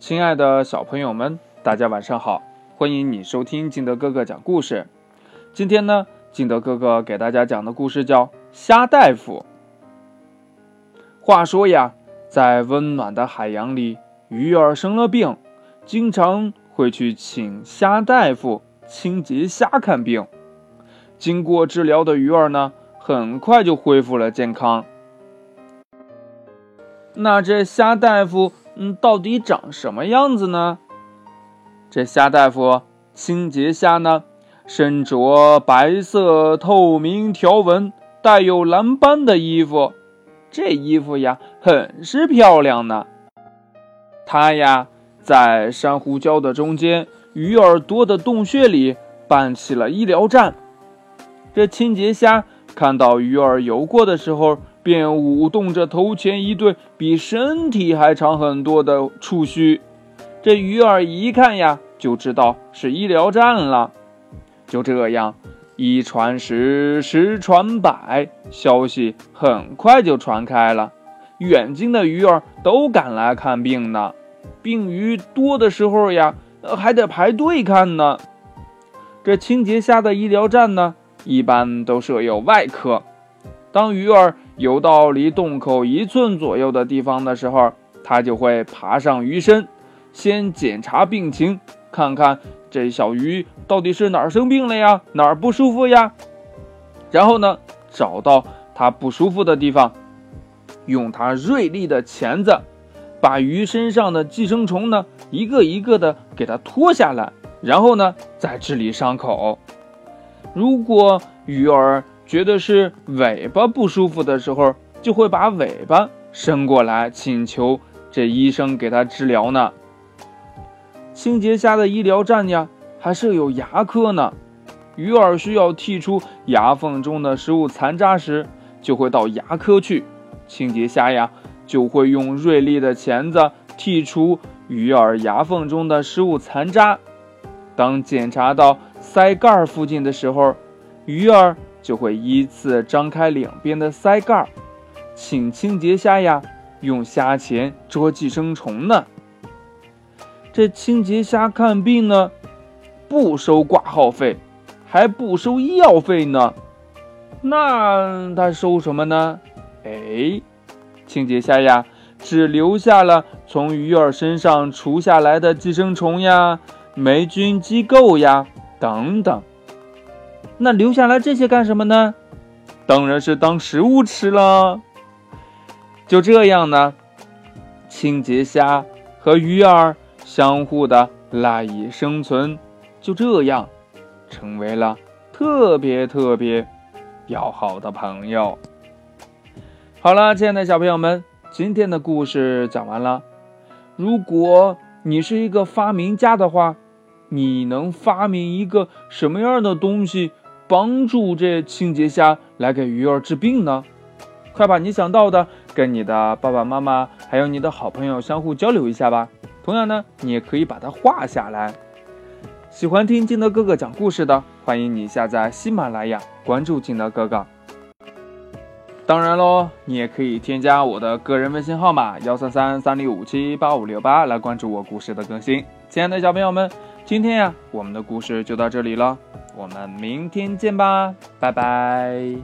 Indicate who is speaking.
Speaker 1: 亲爱的小朋友们，大家晚上好！欢迎你收听金德哥哥讲故事。今天呢，金德哥哥给大家讲的故事叫《虾大夫》。话说呀，在温暖的海洋里，鱼儿生了病，经常会去请虾大夫清洁虾看病。经过治疗的鱼儿呢，很快就恢复了健康。那这虾大夫，嗯，到底长什么样子呢？这虾大夫清洁虾呢，身着白色透明条纹、带有蓝斑的衣服，这衣服呀，很是漂亮呢。他呀，在珊瑚礁的中间、鱼儿多的洞穴里办起了医疗站。这清洁虾看到鱼儿游过的时候，便舞动着头前一对比身体还长很多的触须。这鱼儿一看呀，就知道是医疗站了。就这样，一传十，十传百，消息很快就传开了。远近的鱼儿都赶来看病呢。病鱼多的时候呀，还得排队看呢。这清洁虾的医疗站呢？一般都设有外科。当鱼儿游到离洞口一寸左右的地方的时候，它就会爬上鱼身，先检查病情，看看这小鱼到底是哪儿生病了呀，哪儿不舒服呀。然后呢，找到它不舒服的地方，用它锐利的钳子，把鱼身上的寄生虫呢，一个一个的给它脱下来，然后呢，再治理伤口。如果鱼儿觉得是尾巴不舒服的时候，就会把尾巴伸过来，请求这医生给它治疗呢。清洁虾的医疗站呀，还设有牙科呢。鱼儿需要剔出牙缝中的食物残渣时，就会到牙科去。清洁虾呀，就会用锐利的钳子剔除鱼儿牙缝中的食物残渣。当检查到鳃盖附近的时候，鱼儿就会依次张开两边的鳃盖，请清洁虾呀用虾钳捉寄生虫呢。这清洁虾看病呢，不收挂号费，还不收医药费呢。那他收什么呢？哎，清洁虾呀，只留下了从鱼儿身上除下来的寄生虫呀、霉菌、机构呀。等等，那留下来这些干什么呢？当然是当食物吃了。就这样呢，清洁虾和鱼儿相互的赖以生存，就这样成为了特别特别要好的朋友。好了，亲爱的小朋友们，今天的故事讲完了。如果你是一个发明家的话，你能发明一个什么样的东西帮助这清洁虾来给鱼儿治病呢？快把你想到的跟你的爸爸妈妈还有你的好朋友相互交流一下吧。同样呢，你也可以把它画下来。喜欢听金德哥哥讲故事的，欢迎你下载喜马拉雅，关注金德哥哥。当然喽，你也可以添加我的个人微信号码幺三三三六五七八五六八来关注我故事的更新。亲爱的小朋友们。今天呀，我们的故事就到这里了，我们明天见吧，拜拜。